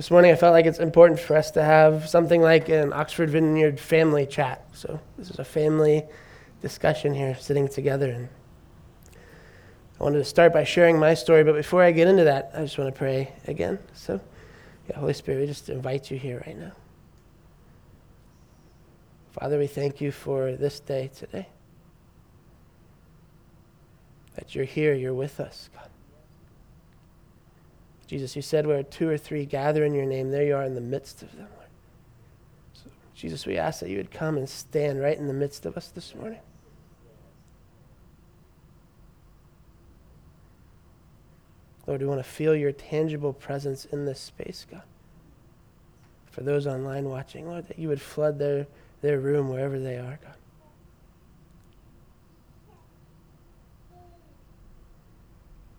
This morning I felt like it's important for us to have something like an Oxford Vineyard family chat. So this is a family discussion here, sitting together. And I wanted to start by sharing my story, but before I get into that, I just want to pray again. So, yeah, Holy Spirit, we just invite you here right now. Father, we thank you for this day today. That you're here, you're with us, God. Jesus, you said where two or three gather in your name, there you are in the midst of them, Lord. So, Jesus, we ask that you would come and stand right in the midst of us this morning. Lord, we want to feel your tangible presence in this space, God. For those online watching, Lord, that you would flood their their room wherever they are, God.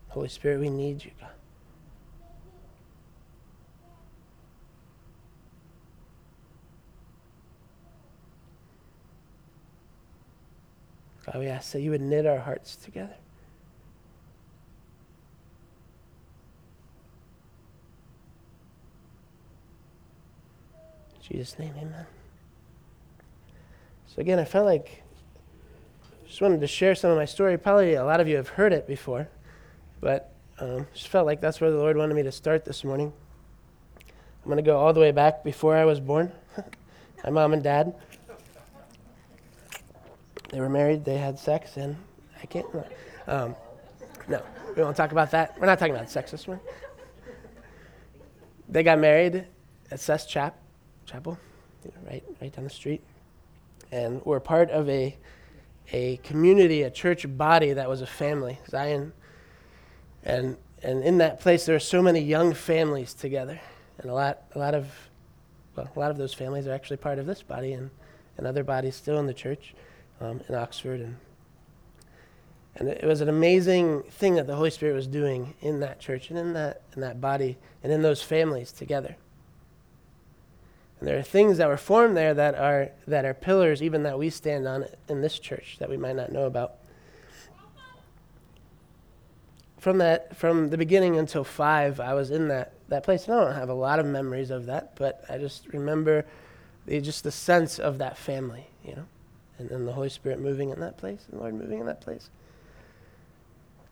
Holy Spirit, we need you, God. God, we ask that you would knit our hearts together. In Jesus' name, amen. So again, I felt like I just wanted to share some of my story. Probably a lot of you have heard it before, but um, just felt like that's where the Lord wanted me to start this morning. I'm going to go all the way back before I was born. my mom and dad. They were married. They had sex, and I can't. Um, no, we won't talk about that. We're not talking about sex this morning. They got married at Sess Chap, Chapel, right, right down the street and we're part of a, a community, a church body that was a family, Zion. And, and in that place, there are so many young families together. And a lot, a lot of, well, a lot of those families are actually part of this body and, and other bodies still in the church um, in Oxford. And, and it was an amazing thing that the Holy Spirit was doing in that church and in that, in that body and in those families together. And there are things that were formed there that are, that are pillars, even that we stand on in this church, that we might not know about. From, that, from the beginning until five, I was in that, that place. And I don't have a lot of memories of that, but I just remember the, just the sense of that family, you know, and, then the Holy Spirit moving in that place, and the Lord moving in that place.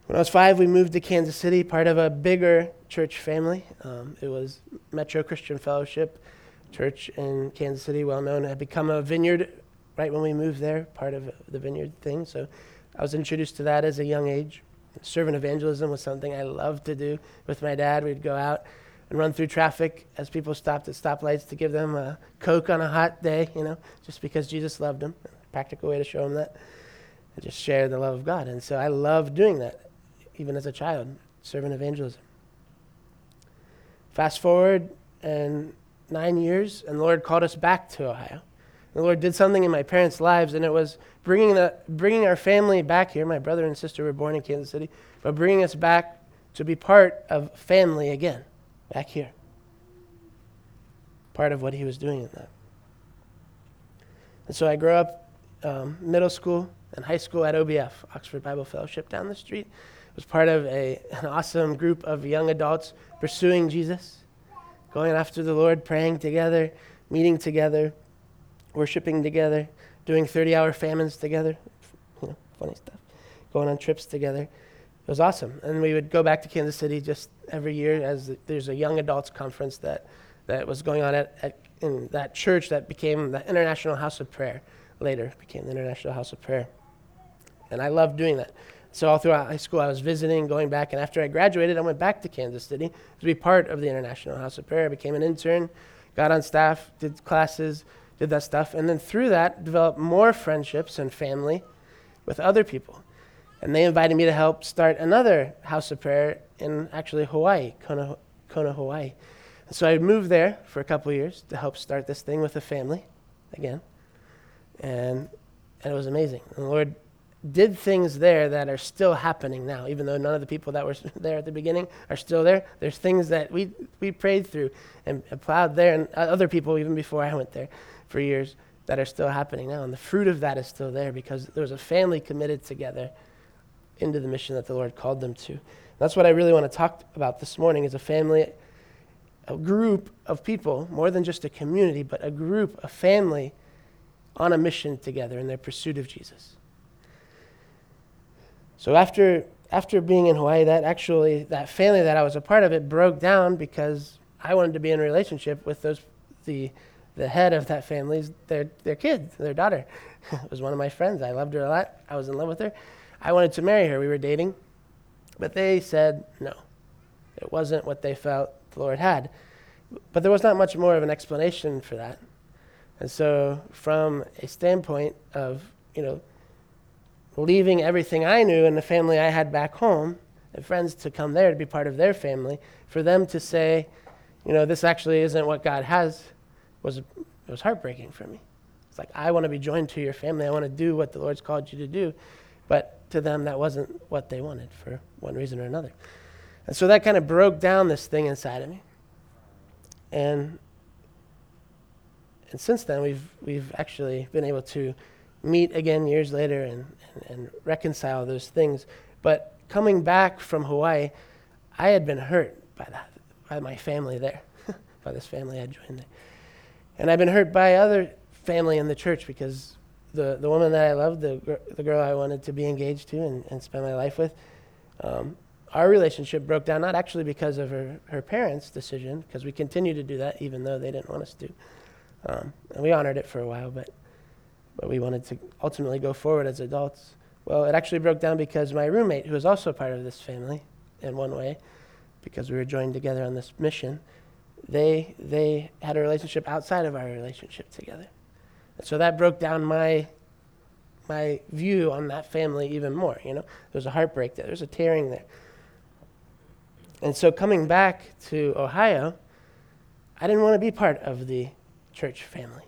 When I was five, we moved to Kansas City, part of a bigger church family. Um, it was Metro Christian Fellowship church in Kansas City, well known, It had become a vineyard right when we moved there, part of the vineyard thing. So I was introduced to that as a young age. Servant evangelism was something I loved to do with my dad. We'd go out and run through traffic as people stopped at stoplights to give them a Coke on a hot day, you know, just because Jesus loved them. Practical way to show them that. And just share the love of God. And so I loved doing that, even as a child, servant evangelism. Fast forward, and nine years, and the Lord called us back to Ohio. The Lord did something in my parents' lives, and it was bringing, the, bringing our family back here. My brother and sister were born in Kansas City, but bringing us back to be part of family again, back here. Part of what He was doing in that. And so I grew up um, middle school and high school at OBF, Oxford Bible Fellowship, down the street. was part of a, an awesome group of young adults pursuing Jesus going after the Lord, praying together, meeting together, worshiping together, doing 30 hour famines together. You know, funny stuff. Going on trips together. It was awesome. And we would go back to Kansas City just every year as there's a young adults conference that, that was going on at, at in that church that became the International House of Prayer. Later became the International House of Prayer. And I loved doing that. So all throughout high school, I was visiting, going back, and after I graduated, I went back to Kansas City to be part of the International House of Prayer. I became an intern, got on staff, did classes, did that stuff, and then through that, developed more friendships and family with other people. And they invited me to help start another House of Prayer in actually Hawaii, Kona, Kona Hawaii. And so I moved there for a couple years to help start this thing with a family again. And, and it was amazing. And the Lord did things there that are still happening now, even though none of the people that were there at the beginning are still there. There's things that we, we prayed through and plowed there, and other people, even before I went there for years, that are still happening now. And the fruit of that is still there because there was a family committed together into the mission that the Lord called them to. And that's what I really want to talk about this morning is a family a group of people, more than just a community, but a group, a family on a mission together in their pursuit of Jesus. So after after being in Hawaii, that actually that family that I was a part of it broke down because I wanted to be in a relationship with those the the head of that family's their their kid, their daughter. was one of my friends. I loved her a lot. I was in love with her. I wanted to marry her. We were dating. But they said no. It wasn't what they felt the Lord had. But there was not much more of an explanation for that. And so, from a standpoint of, you know, leaving everything I knew and the family I had back home, and friends to come there to be part of their family, for them to say, you know, this actually isn't what God has, was, it was heartbreaking for me. It's like, I want to be joined to your family. I want to do what the Lord's called you to do. But to them, that wasn't what they wanted for one reason or another. And so that kind of broke down this thing inside of me. And and since then, we've we've actually been able to meet again years later and, and, and reconcile those things. But coming back from Hawaii, I had been hurt by that, by my family there, by this family I joined there. And I've been hurt by other family in the church because the, the woman that I loved, the, the girl I wanted to be engaged to and, and spend my life with, um, our relationship broke down, not actually because of her, her parents' decision, because we continued to do that even though they didn't want us to. Um, and we honored it for a while, but, but we wanted to ultimately go forward as adults. Well, it actually broke down because my roommate, who was also part of this family in one way, because we were joined together on this mission, they, they had a relationship outside of our relationship together. And so that broke down my, my view on that family even more. You know, there was a heartbreak there, there was a tearing there. And so coming back to Ohio, I didn't want to be part of the church family.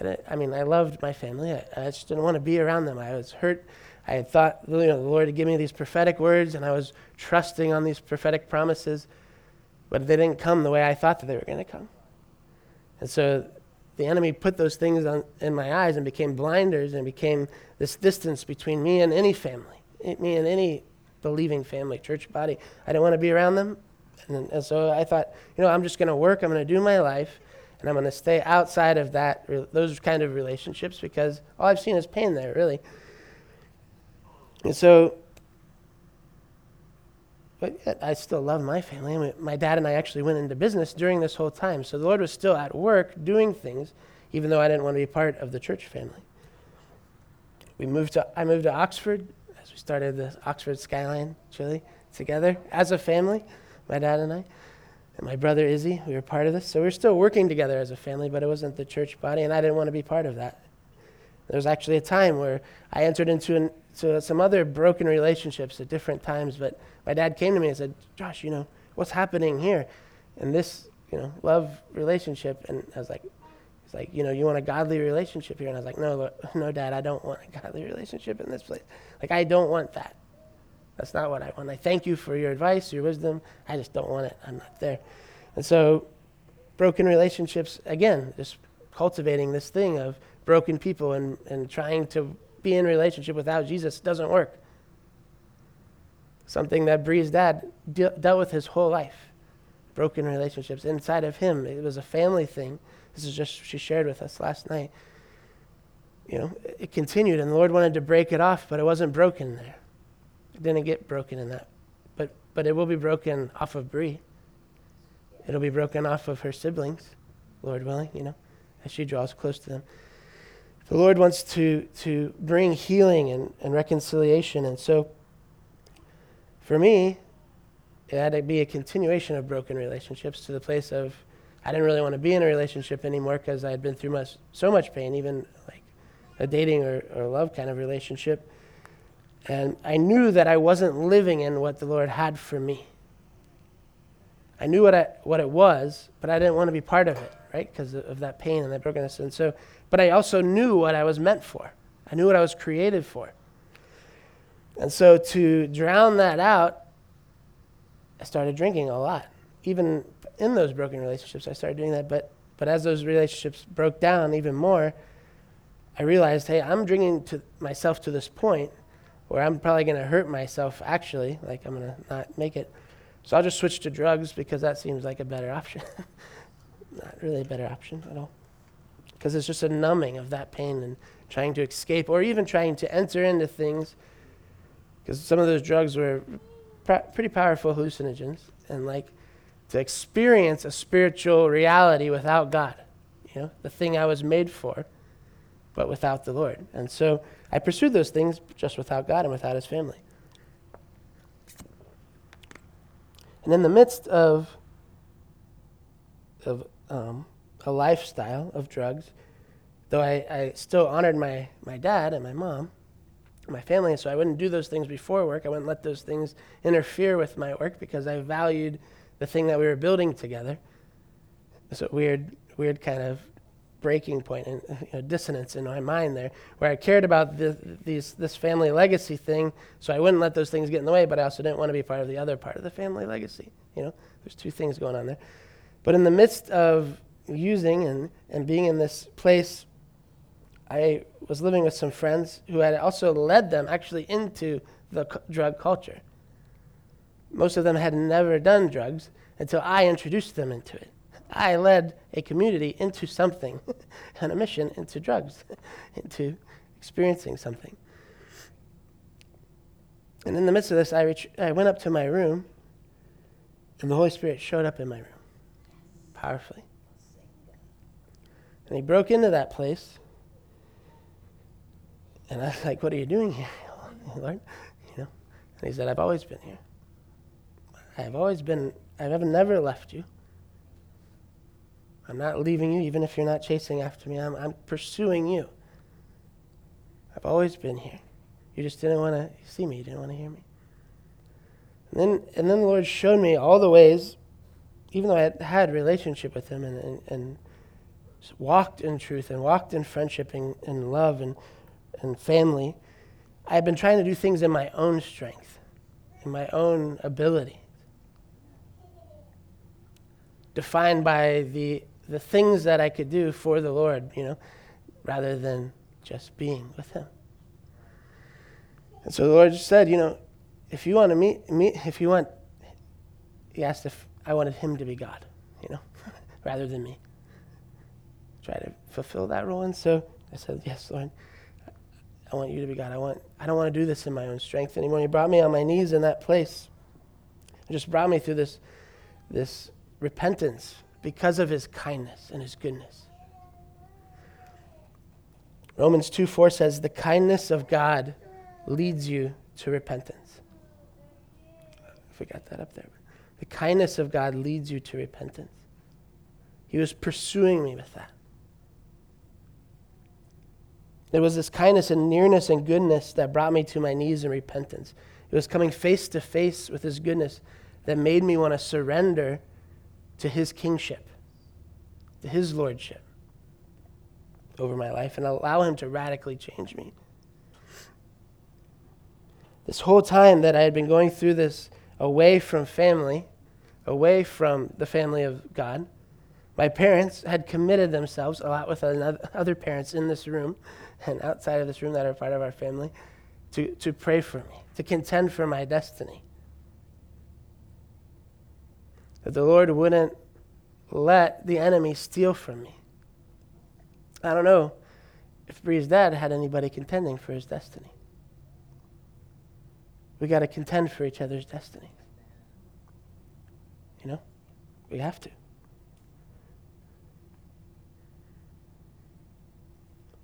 I, I mean, I loved my family. I, I, just didn't want to be around them. I was hurt. I had thought, you know, the Lord had given me these prophetic words, and I was trusting on these prophetic promises, but they didn't come the way I thought that they were going to come. And so the enemy put those things on, in my eyes and became blinders and became this distance between me and any family, eh, me and any believing family, church body. I didn't want to be around them. And, and so I thought, you know, I'm just going to work, I'm going to do my life, and I'm going to stay outside of that, those kind of relationships because all I've seen is pain there, really. And so, but yet I still love my family. My dad and I actually went into business during this whole time. So the Lord was still at work doing things, even though I didn't want to be part of the church family. We moved to, I moved to Oxford as we started the Oxford Skyline Chili together as a family, my dad and I and my brother Izzy. We were part of this. So we are still working together as a family, but it wasn't the church body, and I didn't want to be part of that. There was actually a time where I entered into an, some other broken relationships at different times, but my dad came to me and said, Josh, you know, what's happening here And this, you know, love relationship? And I was like, he's like, you know, you want a godly relationship here? And I was like, no, no, dad, I don't want a godly relationship in this place. Like, I don't want that. That's not what I want. I thank you for your advice, your wisdom. I just don't want it. I'm not there. And so, broken relationships, again, just cultivating this thing of broken people and, and trying to be in relationship without Jesus doesn't work. Something that Bree's dad de- dealt with his whole life. Broken relationships inside of him. It was a family thing. This is just she shared with us last night. You know, it continued, and the Lord wanted to break it off, but it wasn't broken there didn't get broken in that. But, but it will be broken off of Bree. It'll be broken off of her siblings, Lord willing, you know, as she draws close to them. The Lord wants to, to bring healing and, and reconciliation. And so, for me, it had to be a continuation of broken relationships to the place of I didn't really want to be in a relationship anymore because I had been through much, so much pain, even like a dating or, or love kind of relationship. And I knew that I wasn't living in what the Lord had for me. I knew what, I, what it was, but I didn't want to be part of it, right? Because of, of that pain and that brokenness. And so, but I also knew what I was meant for. I knew what I was created for. And so to drown that out, I started drinking a lot. Even in those broken relationships, I started doing that. But, but as those relationships broke down even more, I realized, hey, I'm drinking to myself to this point where I'm probably going to hurt myself actually, like I'm going to not make it. So I'll just switch to drugs because that seems like a better option. Not really a better option at all. Because it's just a numbing of that pain and trying to escape or even trying to enter into things. Because some of those drugs were pretty powerful hallucinogens. And like to experience a spiritual reality without God, you know, the thing I was made for, but without the Lord. And so I pursued those things just without God and without his family. And in the midst of, of um, a lifestyle of drugs, though I, I still honored my, my dad and my mom, my family, so I wouldn't do those things before work. I wouldn't let those things interfere with my work because I valued the thing that we were building together. It's a weird, weird kind of breaking point and you know, dissonance in my mind there, where I cared about the, these, this family legacy thing, so I wouldn't let those things get in the way, but I also didn't want to be part of the other part of the family legacy. You know, there's two things going on there. But in the midst of using and, and being in this place, I was living with some friends who had also led them actually into the drug culture. Most of them had never done drugs until I introduced them into it. I led a community into something, and a mission into drugs, into experiencing something. And in the midst of this, I, reach, I went up to my room, and the Holy Spirit showed up in my room powerfully. And he broke into that place. And I was like, What are you doing here, Lord? You know? And he said, I've always been here. I've always been, I've never left you. I'm not leaving you, even if you're not chasing after me. I'm, I'm pursuing you. I've always been here. You just didn't want to see me. You didn't want to hear me. And then, and then the Lord showed me all the ways, even though I had had relationship with Him and, and, and walked in truth and walked in friendship and, and love and, and family, I had been trying to do things in my own strength, in my own ability, defined by the the things that I could do for the Lord, you know, rather than just being with Him. And so the Lord just said, you know, if you want to meet, meet if you want, He asked if I wanted Him to be God, you know, rather than me. Try to fulfill that role. And so I said, yes, Lord. I want you to be God. I want I don't want to do this in my own strength anymore. He brought me on my knees in that place. He just brought me through this this repentance because of his kindness and his goodness. Romans 2 4 says, The kindness of God leads you to repentance. I forgot that up there. The kindness of God leads you to repentance. He was pursuing me with that. It was this kindness and nearness and goodness that brought me to my knees in repentance. It was coming face to face with his goodness that made me want to surrender to his kingship, to his lordship over my life, and allow him to radically change me. This whole time that I had been going through this away from family, away from the family of God, my parents had committed themselves, a lot with other parents in this room and outside of this room that are part of our family, to, to pray for me, to contend for my destiny that the Lord wouldn't let the enemy steal from me. I don't know if Bree's dad had anybody contending for his destiny. We got to contend for each other's destiny. You know? We have to.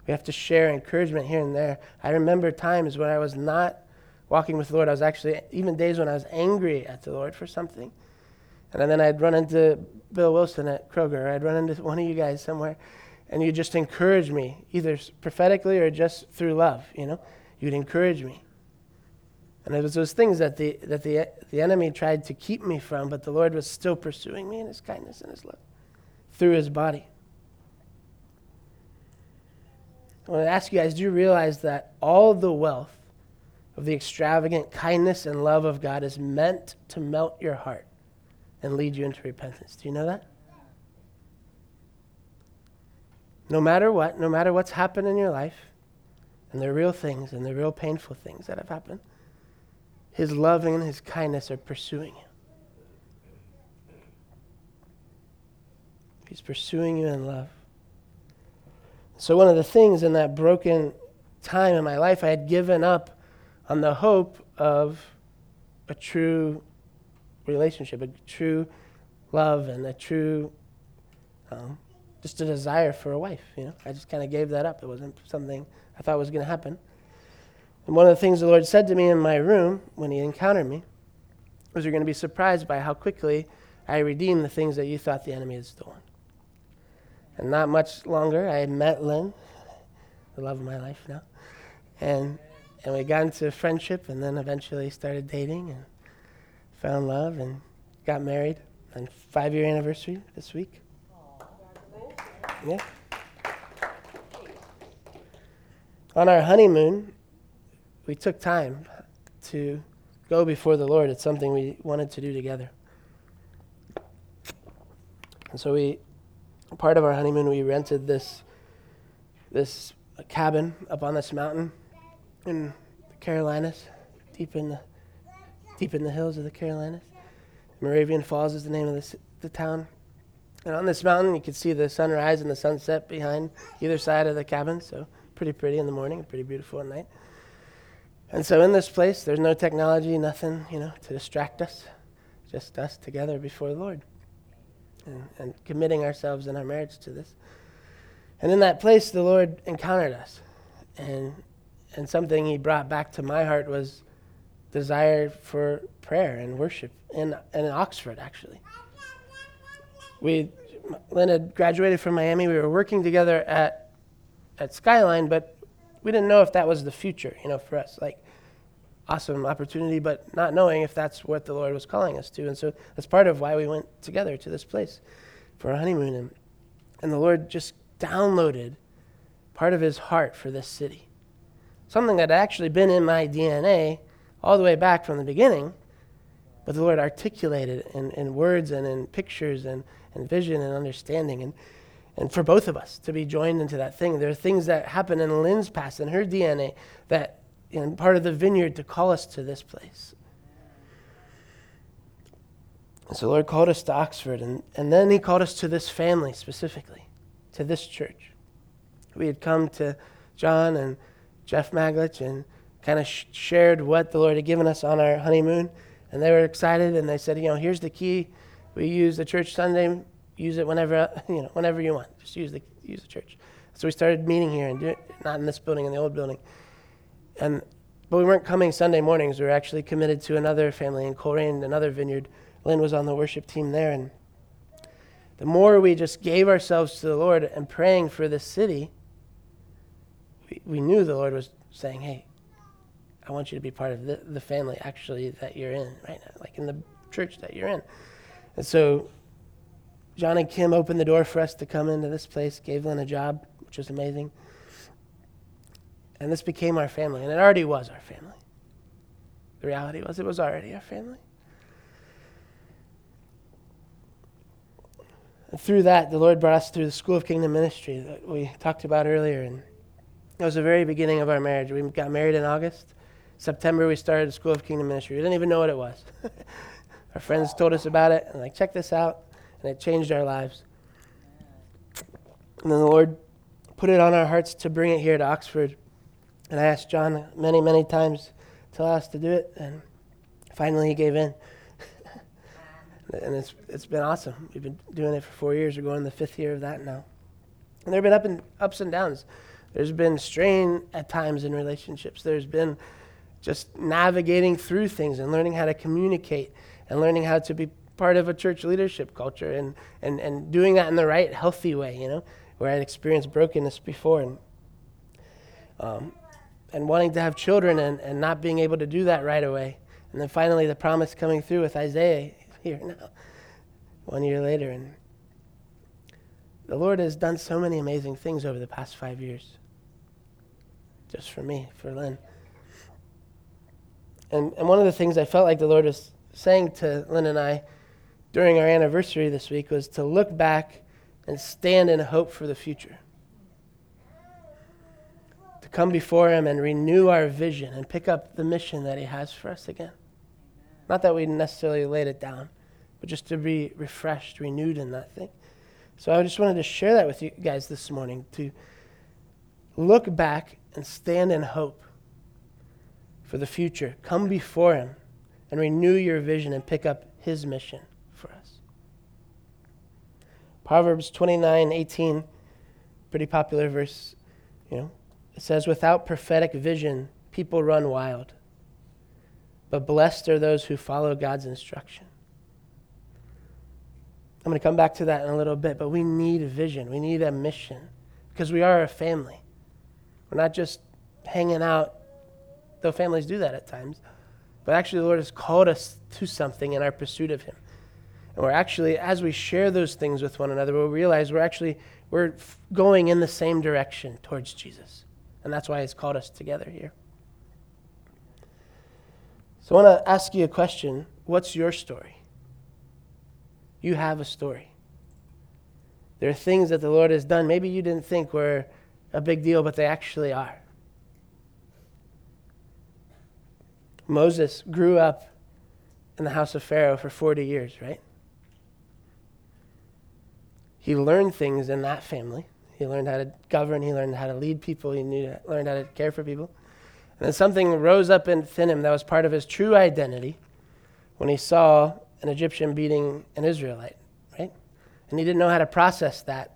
We have to share encouragement here and there. I remember times when I was not walking with the Lord. I was actually, even days when I was angry at the Lord for something. And then I'd run into Bill Wilson at Kroger, I'd run into one of you guys somewhere, and you'd just encourage me, either prophetically or just through love, you know? You'd encourage me. And it was those things that the, that the, the enemy tried to keep me from, but the Lord was still pursuing me in his kindness and his love through his body. I want to ask you guys do you realize that all the wealth of the extravagant kindness and love of God is meant to melt your heart? and lead you into repentance. Do you know that? No matter what, no matter what's happened in your life, and the real things and the real painful things that have happened, His love and His kindness are pursuing you. He's pursuing you in love. So, one of the things in that broken time in my life, I had given up on the hope of a true relationship, a true love, and a true, um, just a desire for a wife. You know, I just kind of gave that up. It wasn't something I thought was going to happen. And one of the things the Lord said to me in my room when He encountered me was, You're going to be surprised by how quickly I redeem the things that you thought the enemy had stolen. And not much longer, I met Lynn, the love of my life now. And, and we got into friendship and then eventually started dating and found love and got married. And five year anniversary this week. Yeah. On our honeymoon, we took time to go before the Lord. It's something we wanted to do together. And so we part of our honeymoon, we rented this this cabin up on this mountain in the Carolinas, deep in the deep in the hills of the Carolinas. Moravian Falls is the name of this, the town. And on this mountain, you could see the sunrise and the sunset behind either side of the cabin. So pretty pretty in the morning, pretty beautiful at night. And so in this place, there's no technology, nothing, you know, to distract us, just us together before the Lord and, and committing ourselves in our marriage to this. And in that place, the Lord encountered us. And, and something He brought back to my heart was desire for prayer and worship in, in Oxford, actually. We, Lynn had graduated from Miami. We were working together at, at Skyline, but we didn't know if that was the future, you know, for us. Like, awesome opportunity, but not knowing if that's what the Lord was calling us to. And so that's part of why we went together to this place for our honeymoon. And, and the Lord just downloaded part of his heart for this city. Something that had actually been in my DNA all the way back from the beginning, but the Lord articulated in, in words and in pictures and, and vision and understanding. And, and for both of us to be joined into that thing. There are things that happen in Lynn's past, in her DNA, that and part of the vineyard to call us to this place. And so, the Lord called us to Oxford, and, and then He called us to this family specifically, to this church. We had come to John and Jeff Maglich and kind of sh- shared what the Lord had given us on our honeymoon, and they were excited, and they said, you know, here's the key. We use the church Sunday. Use it whenever you know, whenever you want. Just use the use the church. So we started meeting here and not in this building, in the old building. And, but we weren't coming Sunday mornings. We were actually committed to another family in Colerain, another vineyard. Lynn was on the worship team there. And the more we just gave ourselves to the Lord and praying for this city, we, we knew the Lord was saying, hey, I want you to be part of the, the family actually that you're in right now, like in the church that you're in. And so John and Kim opened the door for us to come into this place, gave Lynn a job, which was amazing. And this became our family, and it already was our family. The reality was, it was already our family. And through that, the Lord brought us through the School of Kingdom Ministry that we talked about earlier. And it was the very beginning of our marriage. We got married in August. September, we started the School of Kingdom Ministry. We didn't even know what it was. our friends told us about it, and like, check this out. And it changed our lives. And then the Lord put it on our hearts to bring it here to Oxford. And I asked John many, many times to allow us to do it, and finally he gave in. and it's, it's been awesome. We've been doing it for four years. We're going the fifth year of that now. And there have been up and, ups and downs. There's been strain at times in relationships. There's been just navigating through things and learning how to communicate and learning how to be part of a church leadership culture and, and, and doing that in the right, healthy way, you know, where I'd experienced brokenness before. And, um, and wanting to have children and, and not being able to do that right away. And then finally, the promise coming through with Isaiah here now, one year later. And the Lord has done so many amazing things over the past five years, just for me, for Lynn. And, and one of the things I felt like the Lord was saying to Lynn and I during our anniversary this week was to look back and stand in hope for the future to come before Him and renew our vision and pick up the mission that He has for us again. Not that we necessarily laid it down, but just to be refreshed, renewed in that thing. So I just wanted to share that with you guys this morning to look back and stand in hope for the future. Come before Him and renew your vision and pick up His mission for us. Proverbs 29 18, pretty popular verse, you know. It says, Without prophetic vision, people run wild, but blessed are those who follow God's instruction. I'm going to come back to that in a little bit, but we need a vision. We need a mission because we are a family. We're not just hanging out, though families do that at times, but actually, the Lord has called us to something in our pursuit of Him. And we're actually, as we share those things with one another, we'll realize we're actually we're going in the same direction towards Jesus. And that's why He's called us together here. So I want to ask you a question. What's your story? You have a story. There are things that the Lord has done. Maybe you didn't think were a big deal, but they actually are. Moses grew up in the house of Pharaoh for 40 years, right? He learned things in that family. He learned how to govern, he learned how to lead people, he knew, learned how to care for people. And then something rose up within him that was part of his true identity when he saw an Egyptian beating an Israelite, right? And he didn't know how to process that.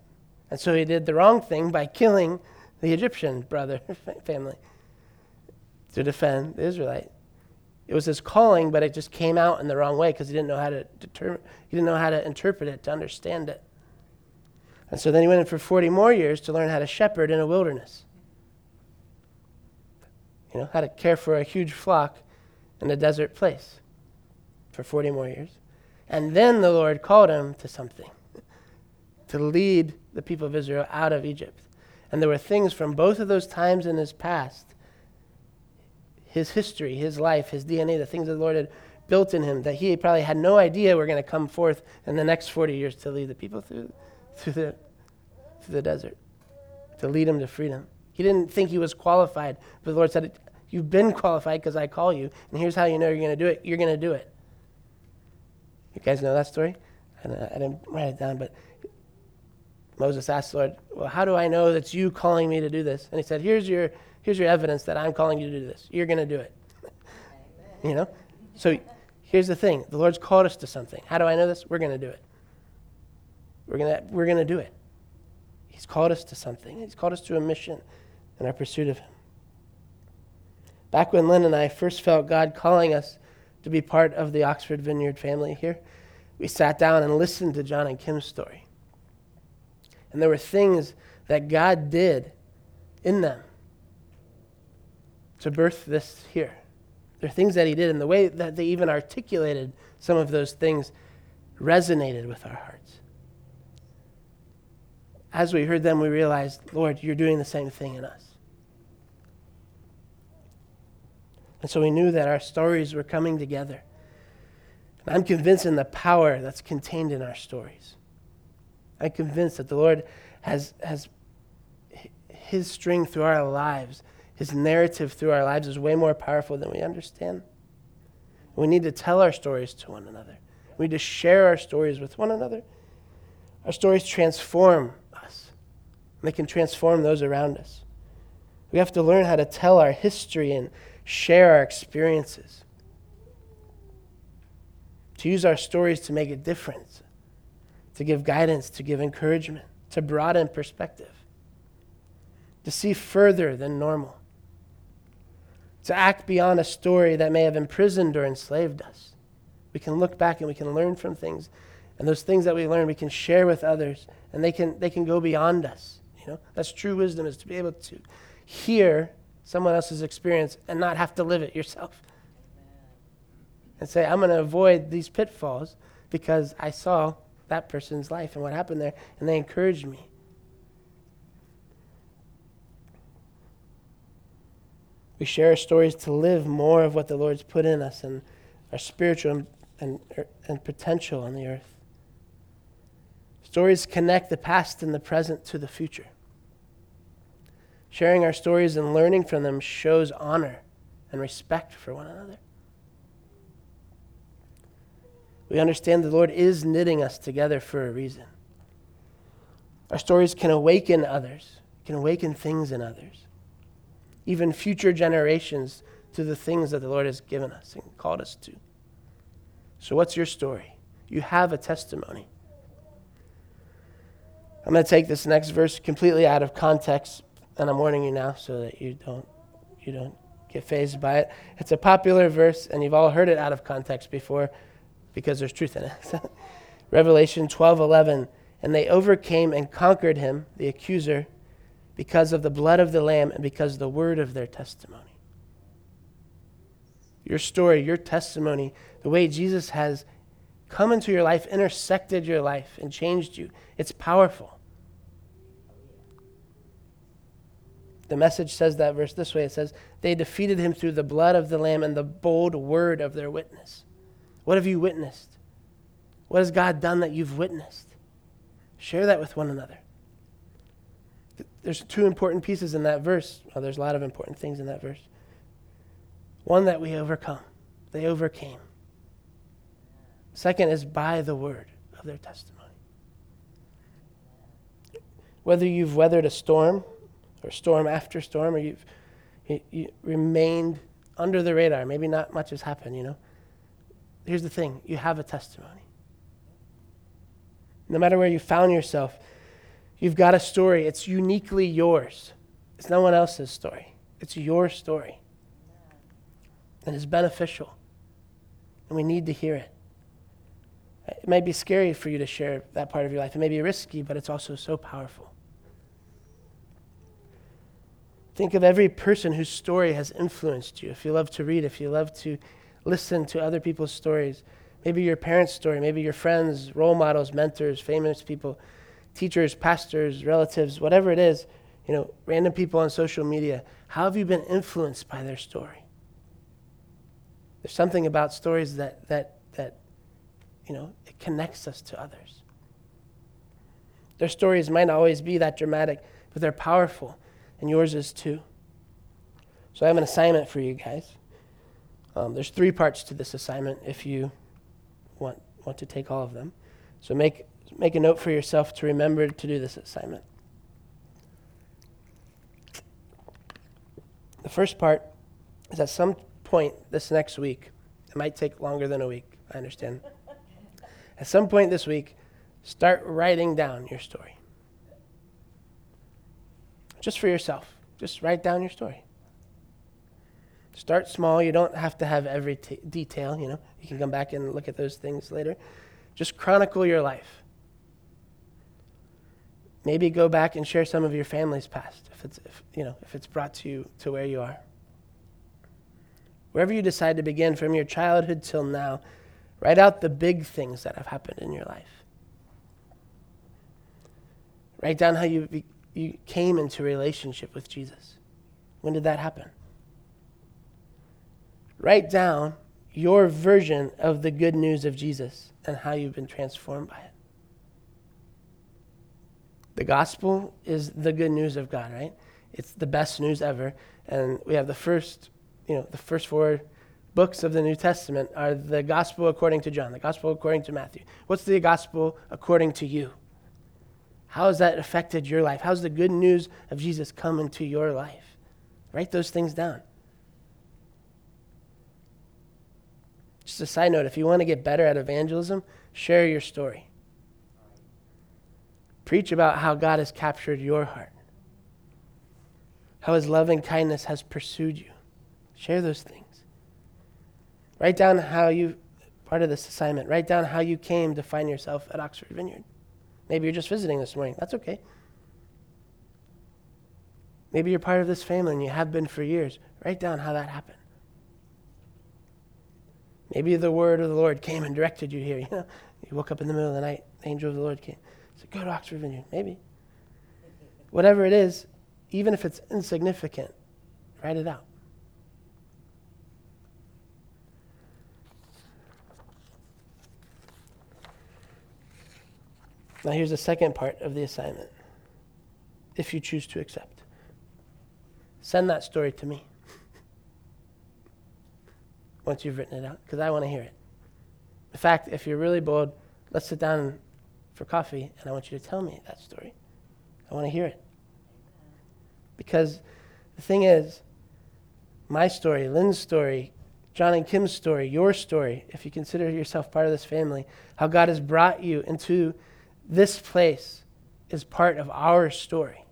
And so he did the wrong thing by killing the Egyptian brother family to defend the Israelite. It was his calling, but it just came out in the wrong way because he didn't know how to determine, he didn't know how to interpret it, to understand it. And so then he went in for 40 more years to learn how to shepherd in a wilderness. You know, how to care for a huge flock in a desert place for 40 more years. And then the Lord called him to something to lead the people of Israel out of Egypt. And there were things from both of those times in his past his history, his life, his DNA, the things that the Lord had built in him that he probably had no idea were going to come forth in the next 40 years to lead the people through, through, the, through the desert, to lead them to freedom. He didn't think he was qualified, but the Lord said, You've been qualified because I call you, and here's how you know you're going to do it. You're going to do it. You guys know that story? I didn't write it down, but Moses asked the Lord, Well, how do I know that's you calling me to do this? And he said, Here's your here's your evidence that I'm calling you to do this. You're going to do it. you know? So here's the thing the Lord's called us to something. How do I know this? We're going to do it. We're going to we're going to do it. He's called us to something, He's called us to a mission in our pursuit of Him. Back when Lynn and I first felt God calling us to be part of the Oxford Vineyard family here, we sat down and listened to John and Kim's story. And there were things that God did in them to birth this here. There are things that he did, and the way that they even articulated some of those things resonated with our hearts. As we heard them, we realized, Lord, you're doing the same thing in us. And so we knew that our stories were coming together. And I'm convinced in the power that's contained in our stories. I'm convinced that the Lord has, has his string through our lives his narrative through our lives is way more powerful than we understand. We need to tell our stories to one another. We need to share our stories with one another. Our stories transform us, they can transform those around us. We have to learn how to tell our history and share our experiences. To use our stories to make a difference, to give guidance, to give encouragement, to broaden perspective, to see further than normal to act beyond a story that may have imprisoned or enslaved us. We can look back and we can learn from things. And those things that we learn, we can share with others, and they can, they can go beyond us. You know, that's true wisdom is to be able to hear someone else's experience and not have to live it yourself. And say, I'm going to avoid these pitfalls because I saw that person's life and what happened there, and they encouraged me. We share our stories to live more of what the Lord's put in us and our spiritual and, and, and potential on the earth. Stories connect the past and the present to the future. Sharing our stories and learning from them shows honor and respect for one another. We understand the Lord is knitting us together for a reason. Our stories can awaken others, can awaken things in others, even future generations to the things that the Lord has given us and called us to. So, what's your story? You have a testimony. I'm going to take this next verse completely out of context, and I'm warning you now so that you don't you don't get fazed by it. It's a popular verse, and you've all heard it out of context before because there's truth in it. Revelation 12:11, and they overcame and conquered him, the accuser, because of the blood of the lamb and because of the word of their testimony. Your story, your testimony, the way Jesus has come into your life, intersected your life, and changed you, it's powerful. The message says that verse this way it says, They defeated him through the blood of the Lamb and the bold word of their witness. What have you witnessed? What has God done that you've witnessed? Share that with one another. There's two important pieces in that verse. Well, there's a lot of important things in that verse. One, that we overcome, they overcame. Second is by the word of their testimony. Whether you've weathered a storm, or storm after storm, or you've you, you remained under the radar. Maybe not much has happened, you know. Here's the thing you have a testimony. No matter where you found yourself, you've got a story. It's uniquely yours, it's no one else's story. It's your story. And it's beneficial. And we need to hear it. It may be scary for you to share that part of your life. It may be risky, but it's also so powerful. Think of every person whose story has influenced you. If you love to read, if you love to listen to other people's stories, maybe your parents' story, maybe your friends, role models, mentors, famous people, teachers, pastors, relatives, whatever it is, you know, random people on social media. How have you been influenced by their story? There's something about stories that that that you know, it connects us to others. Their stories might not always be that dramatic, but they're powerful and yours is too. So I have an assignment for you guys. Um, there's three parts to this assignment if you want, want to take all of them. So make, make a note for yourself to remember to do this assignment. The first part is at some point this next week, it might take longer than a week, I understand. At some point this week, start writing down your story just for yourself. Just write down your story. Start small. You don't have to have every t- detail, you know. You can come back and look at those things later. Just chronicle your life. Maybe go back and share some of your family's past if it's if, you know, if it's brought to you to where you are. Wherever you decide to begin from your childhood till now, write out the big things that have happened in your life. Write down how you be, you came into relationship with Jesus? When did that happen? Write down your version of the good news of Jesus and how you've been transformed by it. The gospel is the good news of God, right? It's the best news ever. And we have the first, you know, the first four books of the New Testament are the gospel according to John, the gospel according to Matthew. What's the gospel according to you? How has that affected your life? How's the good news of Jesus come into your life? Write those things down. Just a side note if you want to get better at evangelism, share your story. Preach about how God has captured your heart, how his loving kindness has pursued you. Share those things. Write down how you, part of this assignment, write down how you came to find yourself at Oxford Vineyard. Maybe you're just visiting this morning. That's okay. Maybe you're part of this family and you have been for years. Write down how that happened. Maybe the word of the Lord came and directed you here. You know, you woke up in the middle of the night, the angel of the Lord came. "Go to Oxford Vineyard." Maybe. Whatever it is, even if it's insignificant, write it out. Now, here's the second part of the assignment if you choose to accept. Send that story to me once you've written it out, because I want to hear it. In fact, if you're really bold, let's sit down for coffee and I want you to tell me that story. I want to hear it. Because the thing is, my story, Lynn's story, John and Kim's story, your story, if you consider yourself part of this family, how God has brought you into this place is part of our story.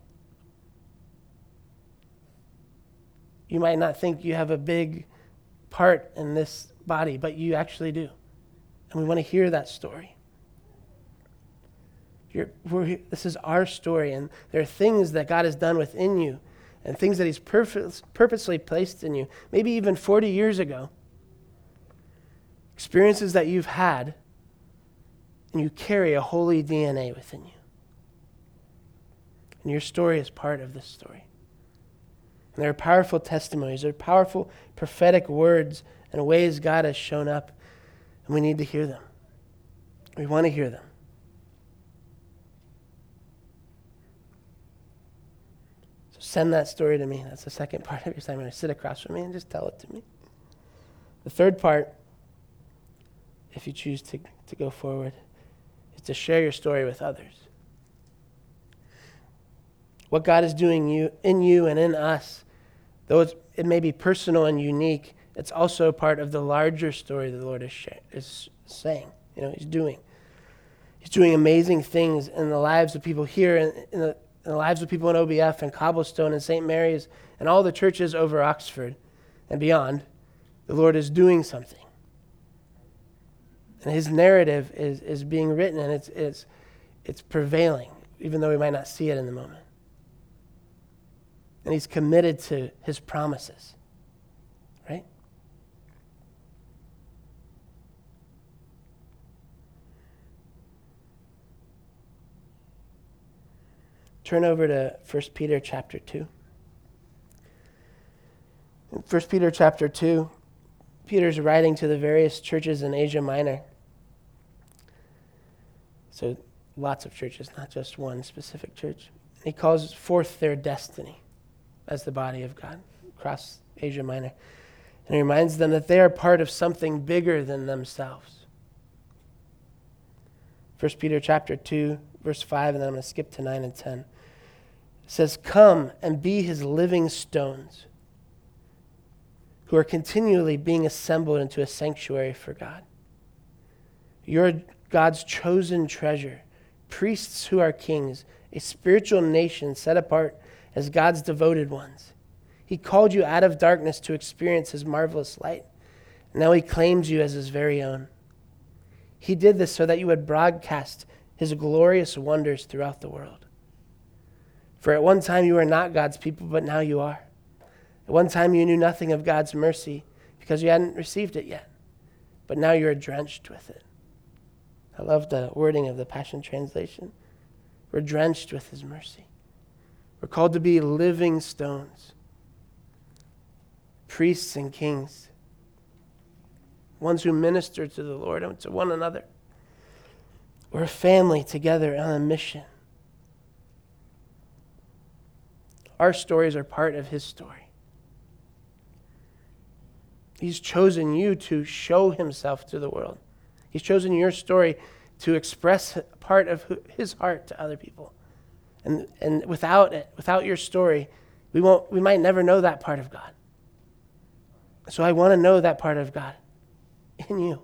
You might not think you have a big part in this body, but you actually do. And we want to hear that story. This is our story, and there are things that God has done within you and things that He's purpose, purposely placed in you, maybe even 40 years ago. Experiences that you've had, and you carry a holy DNA within you. And your story is part of this story. And there are powerful testimonies, there are powerful prophetic words and ways God has shown up, and we need to hear them. We want to hear them. Send that story to me. That's the second part of your assignment. Sit across from me and just tell it to me. The third part, if you choose to, to go forward, is to share your story with others what God is doing you, in you and in us, though it may be personal and unique, it's also part of the larger story the Lord is, is saying. You know, He's doing. He's doing amazing things in the lives of people here, in, in, the, the lives of people in OBF and Cobblestone and St. Mary's and all the churches over Oxford and beyond. The Lord is doing something. And His narrative is, is being written and it's, it's, it's prevailing, even though we might not see it in the moment and he's committed to his promises. Right? Turn over to 1 Peter chapter 2. In 1 Peter chapter 2, Peter's writing to the various churches in Asia Minor. So, lots of churches, not just one specific church. He calls forth their destiny as the body of God across Asia Minor. And he reminds them that they are part of something bigger than themselves. 1 Peter chapter 2, verse 5, and then I'm going to skip to 9 and 10. Says, Come and be his living stones, who are continually being assembled into a sanctuary for God. You're God's chosen treasure, priests who are kings, a spiritual nation set apart as God's devoted ones. He called you out of darkness to experience his marvelous light. Now he claims you as his very own. He did this so that you would broadcast his glorious wonders throughout the world. For at one time you were not God's people, but now you are. At one time you knew nothing of God's mercy because you hadn't received it yet, but now you are drenched with it. I love the wording of the Passion Translation. We're drenched with his mercy. We're called to be living stones, priests and kings, ones who minister to the Lord and to one another. We're a family together on a mission. Our stories are part of His story. He's chosen you to show Himself to the world. He's chosen your story to express part of His heart to other people. And, and without it, without your story, we, won't, we might never know that part of God. So I want to know that part of God in you.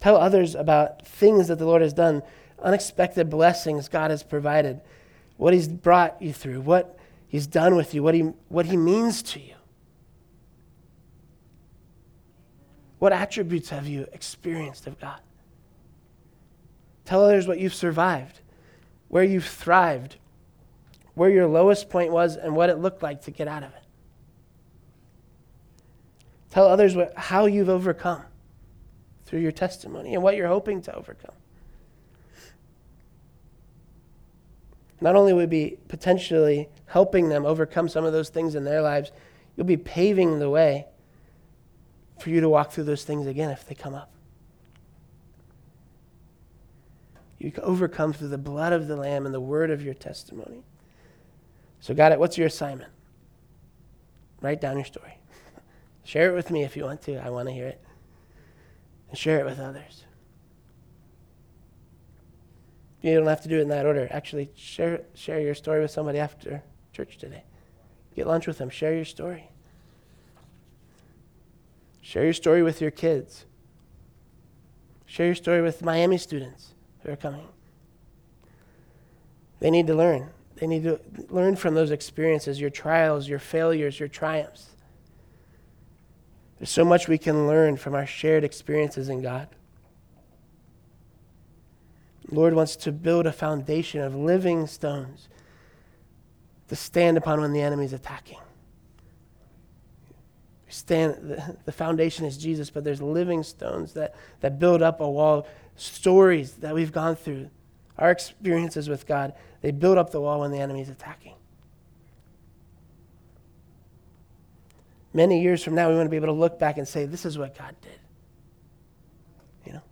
Tell others about things that the Lord has done, unexpected blessings God has provided, what He's brought you through, what He's done with you, what He, what he means to you. What attributes have you experienced of God? Tell others what you've survived where you've thrived, where your lowest point was, and what it looked like to get out of it. Tell others what, how you've overcome through your testimony and what you're hoping to overcome. Not only will be potentially helping them overcome some of those things in their lives, you'll be paving the way for you to walk through those things again if they come up. You overcome through the blood of the Lamb and the word of your testimony. So, God, what's your assignment? Write down your story. share it with me if you want to. I want to hear it. And share it with others. You don't have to do it in that order. Actually, share, share your story with somebody after church today. Get lunch with them. Share your story. Share your story with your kids. Share your story with Miami students who are coming. They need to learn. They need to learn from those experiences, your trials, your failures, your triumphs. There's so much we can learn from our shared experiences in God. The Lord wants to build a foundation of living stones to stand upon when the enemy is attacking. Stand, the, foundation is Jesus, but there's living stones that, that build up a wall, stories that we've gone through, our experiences with God, they build up the wall when the enemy is attacking. Many years from now, we want to be able to look back and say, this is what God did. You know?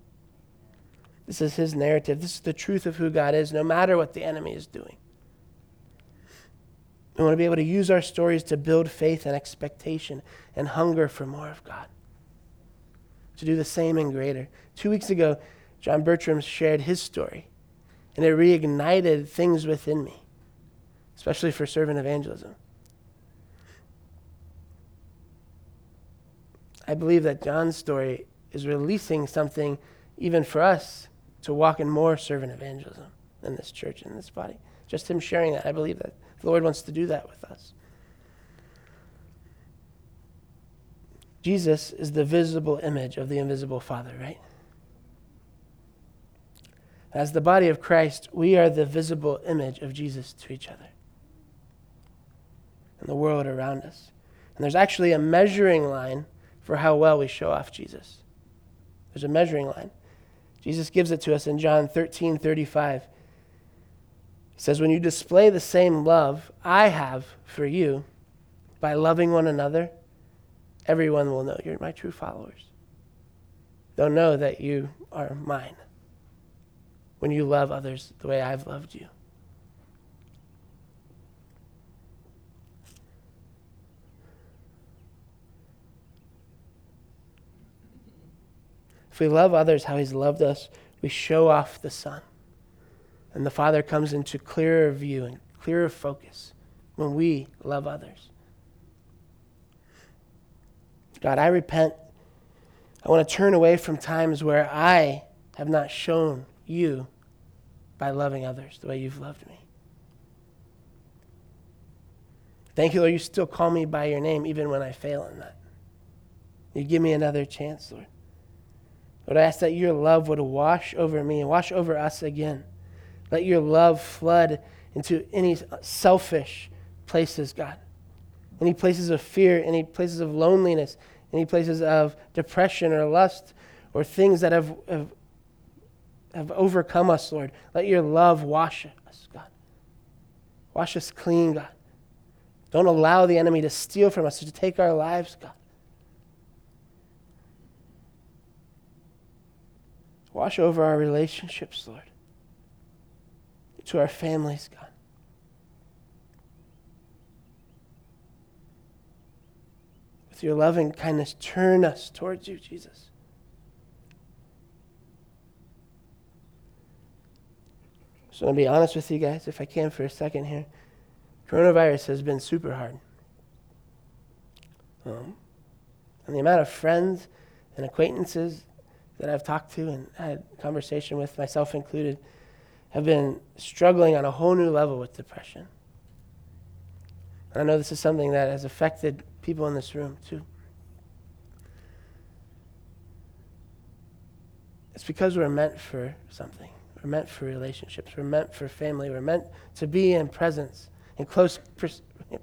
This is his narrative. This is the truth of who God is, no matter what the enemy is doing. We want to be able to use our stories to build faith and expectation and hunger for more of God. To do the same and greater. Two weeks ago, John Bertram shared his story, and it reignited things within me, especially for servant evangelism. I believe that John's story is releasing something even for us to walk in more servant evangelism in this church, in this body. Just him sharing that, I believe that the Lord wants to do that with us. Jesus is the visible image of the invisible Father, right? As the body of Christ, we are the visible image of Jesus to each other and the world around us. And there's actually a measuring line for how well we show off Jesus. There's a measuring line. Jesus gives it to us in John 13 35. He says, When you display the same love I have for you by loving one another, everyone will know you're my true followers. They'll know that you are mine when you love others the way I've loved you. If we love others how He's loved us, we show off the Son. And the Father comes into clearer view and clearer focus when we love others. God, I repent. I want to turn away from times where I have not shown you by loving others the way you've loved me. Thank you, Lord, you still call me by your name even when I fail in that. You give me another chance, Lord. Lord, I ask that your love would wash over me and wash over us again. Let your love flood into any selfish places, God. Any places of fear, any places of loneliness, any places of depression or lust or things that have, have, have overcome us, Lord. Let your love wash us, God. Wash us clean, God. Don't allow the enemy to steal from us, or to take our lives, God. Wash over our relationships, Lord, to our families, God. With your loving kindness, turn us towards you, Jesus. So I'm going to be honest with you guys, if I can, for a second here. Coronavirus has been super hard. Um, and the amount of friends and acquaintances that I've talked to and had conversation with, myself included, have been struggling on a whole new level with depression. And I know this is something that has affected people in this room too. It's because we're meant for something. We're meant for relationships. We're meant for family. We're meant to be in presence, in close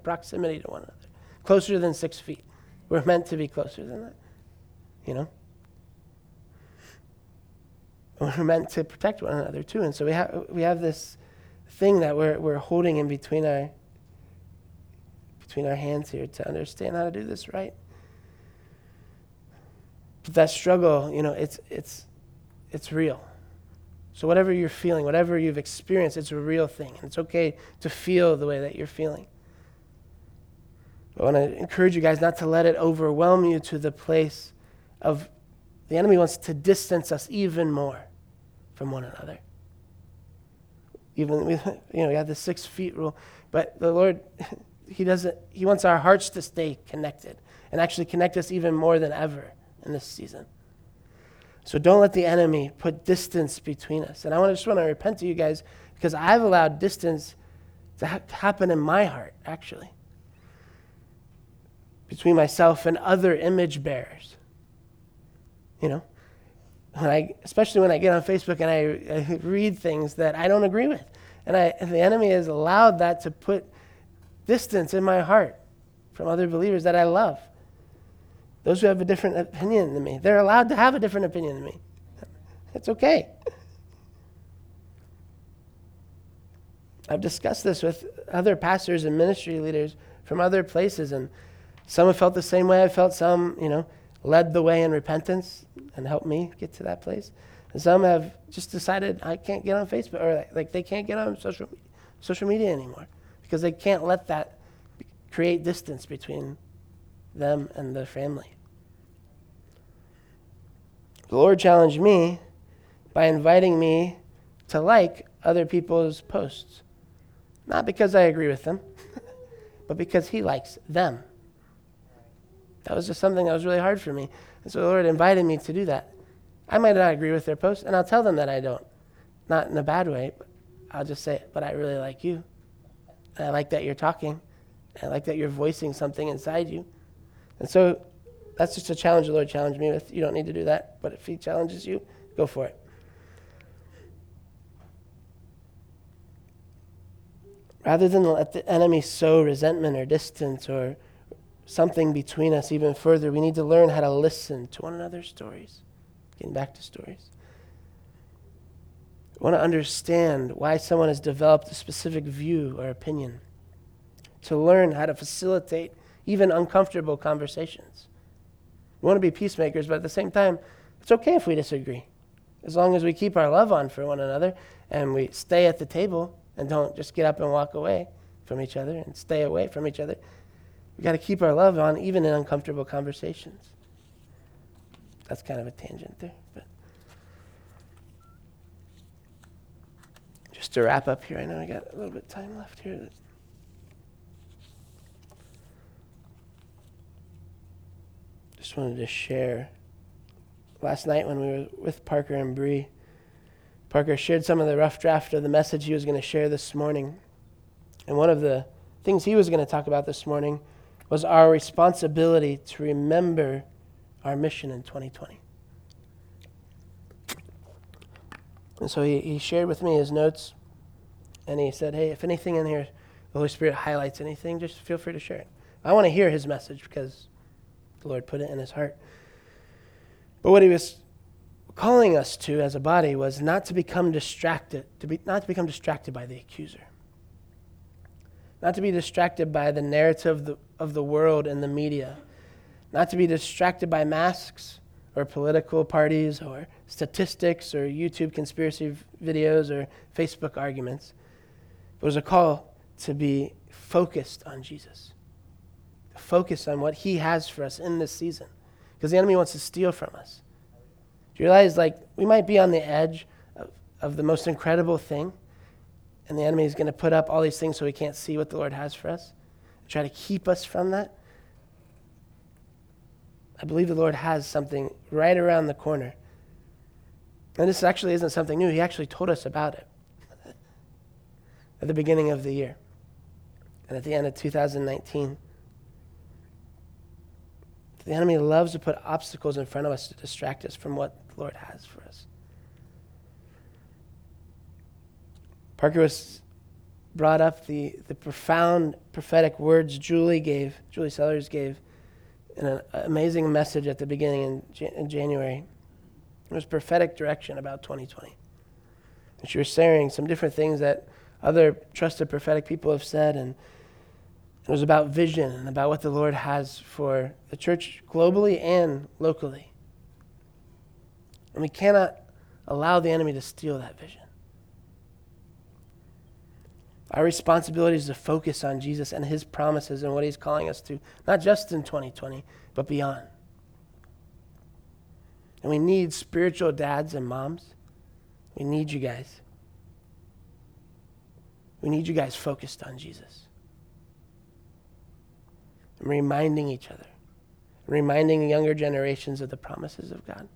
proximity to one another, closer than six feet. We're meant to be closer than that, you know? We're meant to protect one another too. And so we have we have this thing that we're we're holding in between our between our hands here to understand how to do this right. But that struggle, you know, it's it's it's real. So whatever you're feeling, whatever you've experienced, it's a real thing. And it's okay to feel the way that you're feeling. I want to encourage you guys not to let it overwhelm you to the place of the enemy wants to distance us even more from one another. Even, we, you know, we have the six feet rule. But the Lord, He doesn't, He wants our hearts to stay connected and actually connect us even more than ever in this season. So don't let the enemy put distance between us. And I just want to repent to you guys because I've allowed distance to ha- happen in my heart, actually, between myself and other image bearers. You know, when I, especially when I get on Facebook and I, I read things that I don't agree with, and, I, and the enemy has allowed that to put distance in my heart from other believers that I love. Those who have a different opinion than me, they're allowed to have a different opinion than me. It's okay. I've discussed this with other pastors and ministry leaders from other places, and some have felt the same way I felt. Some, you know, led the way in repentance and helped me get to that place. And some have just decided I can't get on Facebook, or like they can't get on social social media anymore because they can't let that create distance between them and their family. The Lord challenged me by inviting me to like other people's posts. Not because I agree with them, but because He likes them. That was just something that was really hard for me. And so the Lord invited me to do that. I might not agree with their post, and I'll tell them that I don't. Not in a bad way, but I'll just say, but I really like you. And I like that you're talking. I like that you're voicing something inside you. And so that's just a challenge the Lord challenged me with. You don't need to do that, but if He challenges you, go for it. Rather than let the enemy sow resentment or distance or something between us even further, we need to learn how to listen to one another's stories. Getting back to stories. We want to understand why someone has developed a specific view or opinion. To learn how to facilitate even uncomfortable conversations. We want to be peacemakers, but at the same time, it's okay if we disagree. As long as we keep our love on for one another and we stay at the table and don't just get up and walk away from each other and stay away from each other. We've got to keep our love on even in uncomfortable conversations. That's kind of a tangent there. But just to wrap up here, I know I got a little bit of time left here. Just wanted to share. Last night when we were with Parker and Bree, Parker shared some of the rough draft of the message he was going to share this morning. And one of the things he was going to talk about this morning was our responsibility to remember our mission in 2020. And so he, he shared with me his notes, and he said, Hey, if anything in here, the Holy Spirit highlights anything, just feel free to share it. I want to hear his message because the Lord put it in his heart. But what he was calling us to as a body was not to become distracted, to be, not to become distracted by the accuser, not to be distracted by the narrative of the, of the world and the media, not to be distracted by masks or political parties or statistics or YouTube conspiracy videos or Facebook arguments. It was a call to be focused on Jesus, focus on what he has for us in this season, because the enemy wants to steal from us. Do you realize, like, we might be on the edge of, of the most incredible thing, and the enemy is going to put up all these things so we can't see what the Lord has for us, try to keep us from that? I believe the Lord has something right around the corner. And this actually isn't something new. He actually told us about it at the beginning of the year and at the end of 2019. The enemy loves to put obstacles in front of us to distract us from what the Lord has for us. Parker was brought up the, the profound prophetic words Julie gave, Julie Sellers gave, in an amazing message at the beginning in, in January. It was prophetic direction about 2020. And she was sharing some different things that other trusted prophetic people have said, and it was about vision and about what the Lord has for the church globally and locally. And we cannot allow the enemy to steal that vision. Our responsibility is to focus on Jesus and his promises and what he's calling us to, not just in 2020, but beyond. And we need spiritual dads and moms. We need you guys. We need you guys focused on Jesus. And reminding each other, reminding younger generations of the promises of God.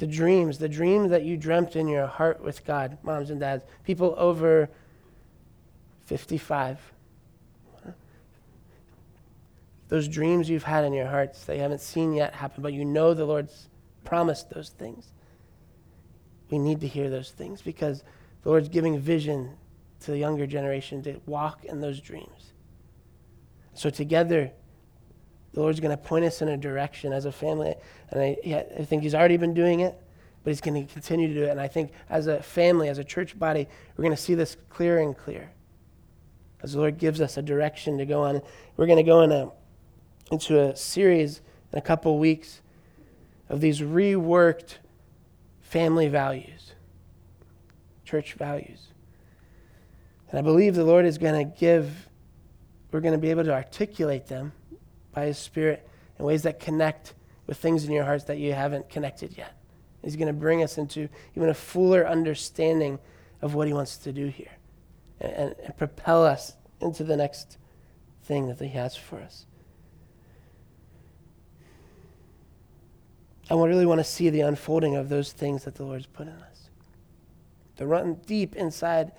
The dreams, the dreams that you dreamt in your heart with God, moms and dads, people over 55. Those dreams you've had in your hearts that you haven't seen yet happen, but you know the Lord's promised those things. We need to hear those things because the Lord's giving vision to the younger generation to walk in those dreams. So, together, the Lord's going to point us in a direction as a family. And I, yeah, I think He's already been doing it, but He's going to continue to do it. And I think as a family, as a church body, we're going to see this clear and clear. As the Lord gives us a direction to go on, we're going to go in a, into a series in a couple weeks of these reworked family values, church values. And I believe the Lord is going to give, we're going to be able to articulate them by His Spirit in ways that connect with things in your hearts that you haven't connected yet. He's going to bring us into even a fuller understanding of what He wants to do here and, and, and propel us into the next thing that He has for us. I really want to see the unfolding of those things that the Lord's put in us. To run deep inside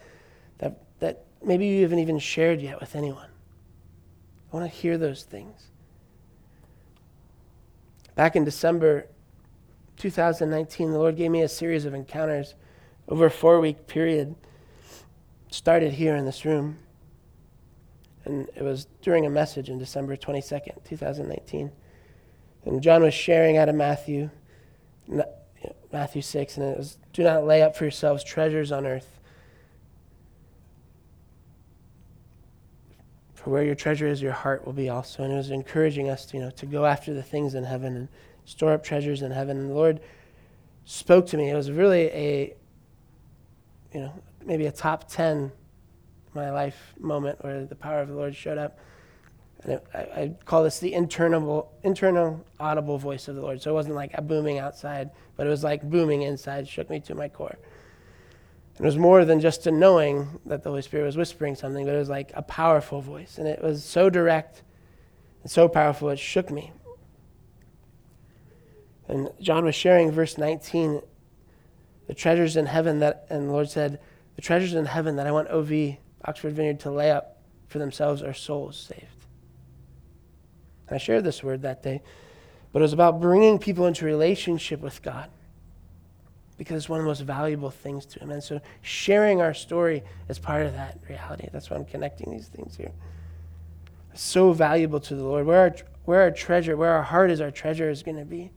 that, that maybe you haven't even shared yet with anyone. I want to hear those things. Back in December 2019, the Lord gave me a series of encounters over a four week period. Started here in this room. And it was during a message in December 22nd, 2019. And John was sharing out of Matthew, Matthew 6, and it was Do not lay up for yourselves treasures on earth. For where your treasure is, your heart will be also. And it was encouraging us to, you know, to go after the things in heaven and store up treasures in heaven. And the Lord spoke to me. It was really a, you know, maybe a top 10 my life moment where the power of the Lord showed up. And it, I, I, call this the internal, internal audible voice of the Lord. So it wasn't like a booming outside, but it was like booming inside, shook me to my core. It was more than just a knowing that the Holy Spirit was whispering something, but it was like a powerful voice. And it was so direct and so powerful, it shook me. And John was sharing verse 19 the treasures in heaven that, and the Lord said, the treasures in heaven that I want OV, Oxford Vineyard, to lay up for themselves are souls saved. And I shared this word that day, but it was about bringing people into relationship with God because it's one of the most valuable things to Him. And so sharing our story is part of that reality. That's why I'm connecting these things here. So valuable to the Lord. Where our, where our treasure, where our heart is, our treasure is going to be.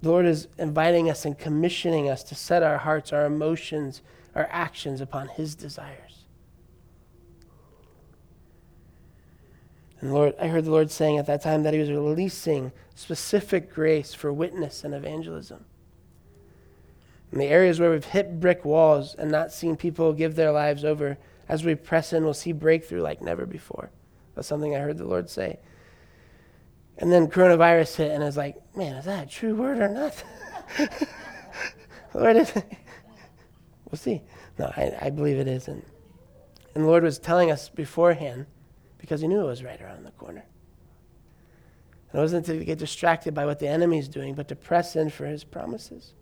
The Lord is inviting us and commissioning us to set our hearts, our emotions, our actions upon His desires. And Lord, I heard the Lord saying at that time that He was releasing specific grace for witness and evangelism. In the areas where we've hit brick walls and not seen people give their lives over, as we press in, we'll see breakthrough like never before. That's something I heard the Lord say. And then coronavirus hit, and I was like, man, is that a true word or not? Lord, is we'll see. No, I, I believe it is. And, and the Lord was telling us beforehand because he knew it was right around the corner. And it wasn't to get distracted by what the enemy's doing, but to press in for his promises.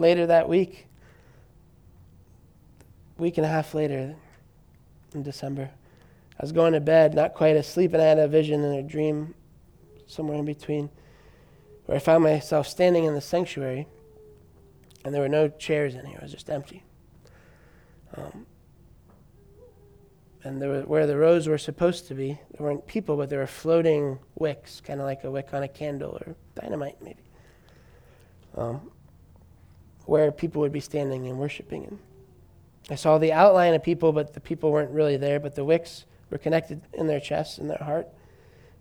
Later that week, week and a half later in December, I was going to bed, not quite asleep, and I had a vision and a dream somewhere in between where I found myself standing in the sanctuary and there were no chairs in here, it was just empty. Um, and were, where the rows were supposed to be, there weren't people, but there were floating wicks, kind of like a wick on a candle or dynamite, maybe, um, where people would be standing and worshiping. And I saw the outline of people, but the people weren't really there, but the wicks were connected in their chests, in their heart.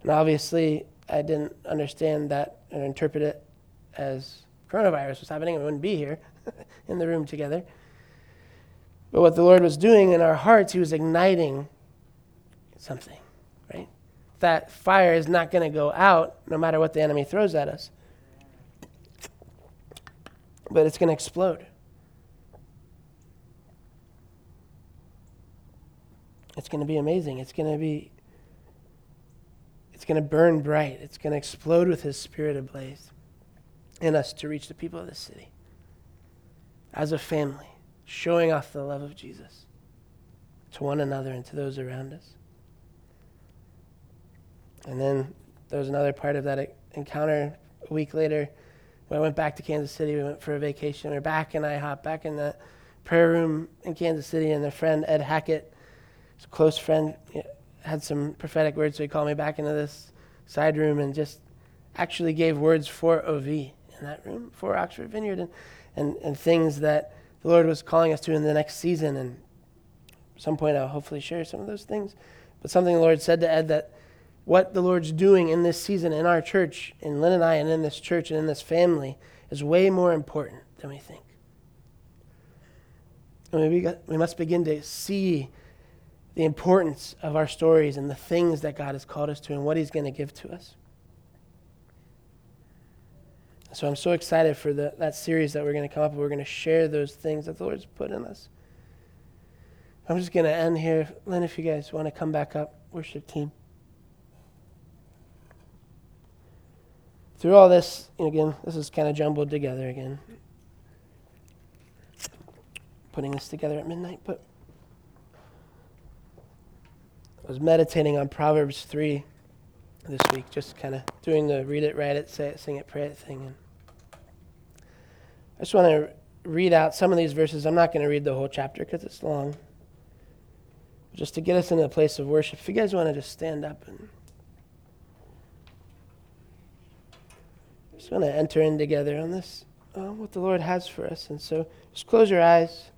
And obviously, I didn't understand that and interpret it as coronavirus was happening. We wouldn't be here in the room together. But what the Lord was doing in our hearts, He was igniting something, right? that fire is not going to go out no matter what the enemy throws at us. But it's going to explode. It's going to be amazing. It's going to be it's going to burn bright. It's going to explode with his spirit ablaze in us to reach the people of the city as a family, showing off the love of Jesus to one another and to those around us. And then there was another part of that encounter a week later when I went back to Kansas City. We went for a vacation. We are back in IHOP, back in the prayer room in Kansas City, and a friend, Ed Hackett, a close friend, had some prophetic words, so he called me back into this side room and just actually gave words for OV in that room, for Oxford Vineyard, and, and, and things that the Lord was calling us to in the next season. And some point, I'll hopefully share some of those things. But something the Lord said to Ed that what the Lord's doing in this season in our church, in Lynn and I, and in this church and in this family is way more important than we think. And we, we must begin to see the importance of our stories and the things that God has called us to and what He's going to give to us. So I'm so excited for the, that series that we're going to come up with. We're going to share those things that the Lord's put in us. I'm just going to end here. Lynn, if you guys want to come back up, worship team. Through all this, again, this is kind of jumbled together again. Putting this together at midnight, but I was meditating on Proverbs 3 this week, just kind of doing the read it, write it, say it, sing it, pray it thing. And I just want to read out some of these verses. I'm not going to read the whole chapter because it's long. Just to get us into a place of worship. If you guys want to just stand up and just going to enter in together on this, uh, what the Lord has for us. And so just close your eyes,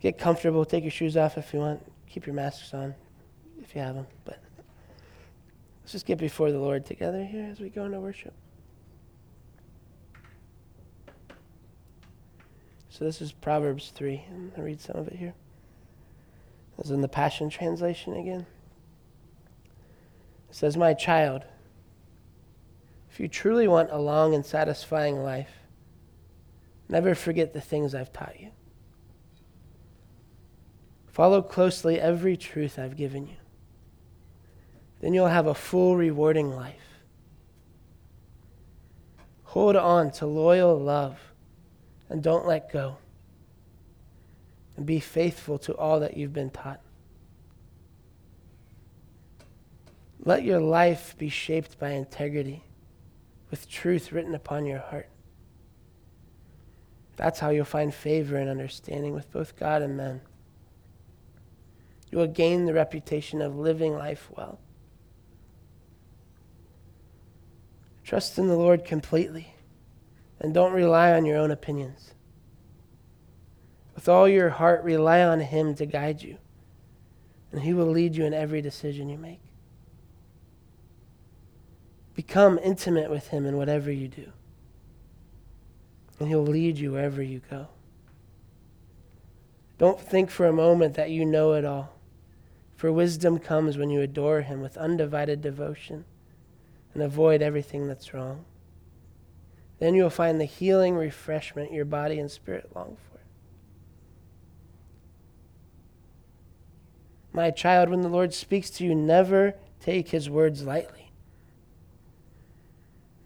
get comfortable, take your shoes off if you want, keep your masks on if you have them. But let's just get before the Lord together here as we go into worship. So this is Proverbs 3. I'm going to read some of it here. This is in the Passion Translation again. It says, My child, if you truly want a long and satisfying life, never forget the things I've taught you. Follow closely every truth I've given you. Then you'll have a full, rewarding life. Hold on to loyal love and don't let go. And be faithful to all that you've been taught. Let your life be shaped by integrity with truth written upon your heart. That's how you'll find favor and understanding with both God and men. You will gain the reputation of living life well. Trust in the Lord completely and don't rely on your own opinions. With all your heart, rely on Him to guide you, and He will lead you in every decision you make. Become intimate with Him in whatever you do, and He'll lead you wherever you go. Don't think for a moment that you know it all, for wisdom comes when you adore Him with undivided devotion and avoid everything that's wrong. Then you'll find the healing refreshment your body and spirit long for. My child, when the Lord speaks to you, never take his words lightly.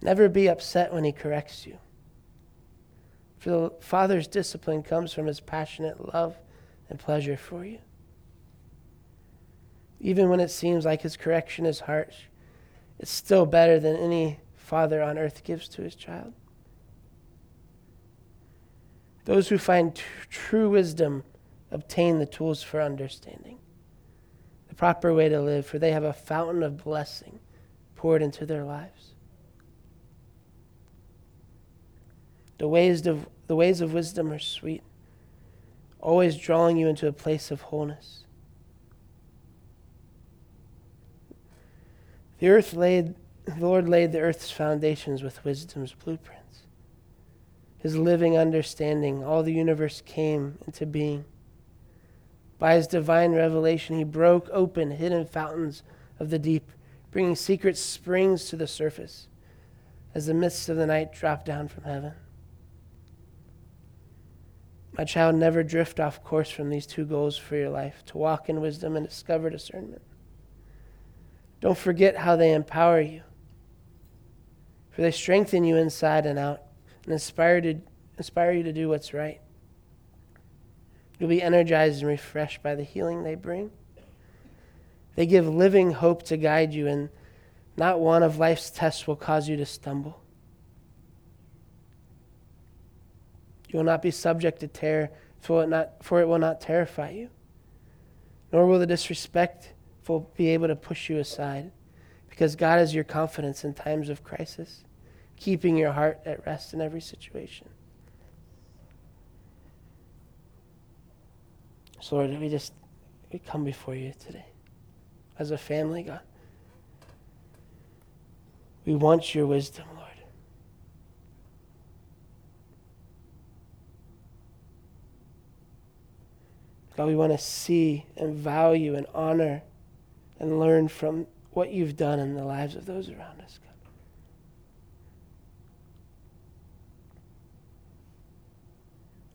Never be upset when he corrects you. For the Father's discipline comes from his passionate love and pleasure for you. Even when it seems like his correction is harsh, it's still better than any father on earth gives to his child. Those who find t- true wisdom obtain the tools for understanding, the proper way to live, for they have a fountain of blessing poured into their lives. The ways of, the ways of wisdom are sweet, always drawing you into a place of wholeness. The earth laid, the Lord laid the earth's foundations with wisdom's blueprints. His living understanding, all the universe came into being. By his divine revelation, he broke open hidden fountains of the deep bringing secret springs to the surface as the mists of the night drop down from heaven. My child, never drift off course from these two goals for your life to walk in wisdom and discover discernment. Don't forget how they empower you, for they strengthen you inside and out and inspire, to, inspire you to do what's right. You'll be energized and refreshed by the healing they bring. They give living hope to guide you, and not one of life's tests will cause you to stumble. You will not be subject to terror, for it, not, for it will not terrify you, nor will the disrespectful be able to push you aside, because God is your confidence in times of crisis, keeping your heart at rest in every situation. So, Lord, we just we come before you today as a family, God. We want your wisdom, Lord. God, we want to see and value and honor and learn from what you've done in the lives of those around us, God.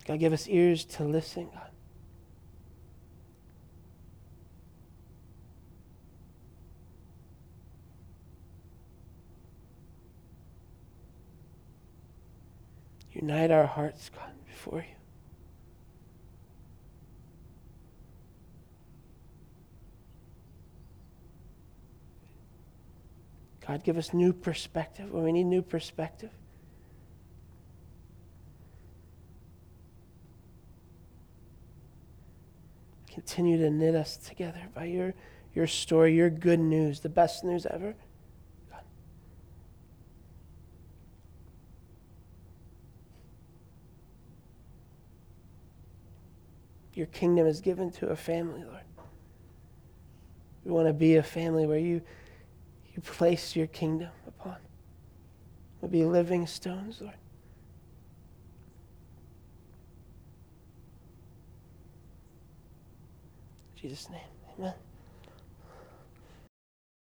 God, give us ears to listen, God. Unite our hearts, God, before you. God, give us new perspective when we need new perspective. Continue to knit us together by your, your story, your good news, the best news ever. God. Your kingdom is given to a family, Lord. We want to be a family where you you place your kingdom upon. We'll be living stones, Lord. Jesus' name, amen.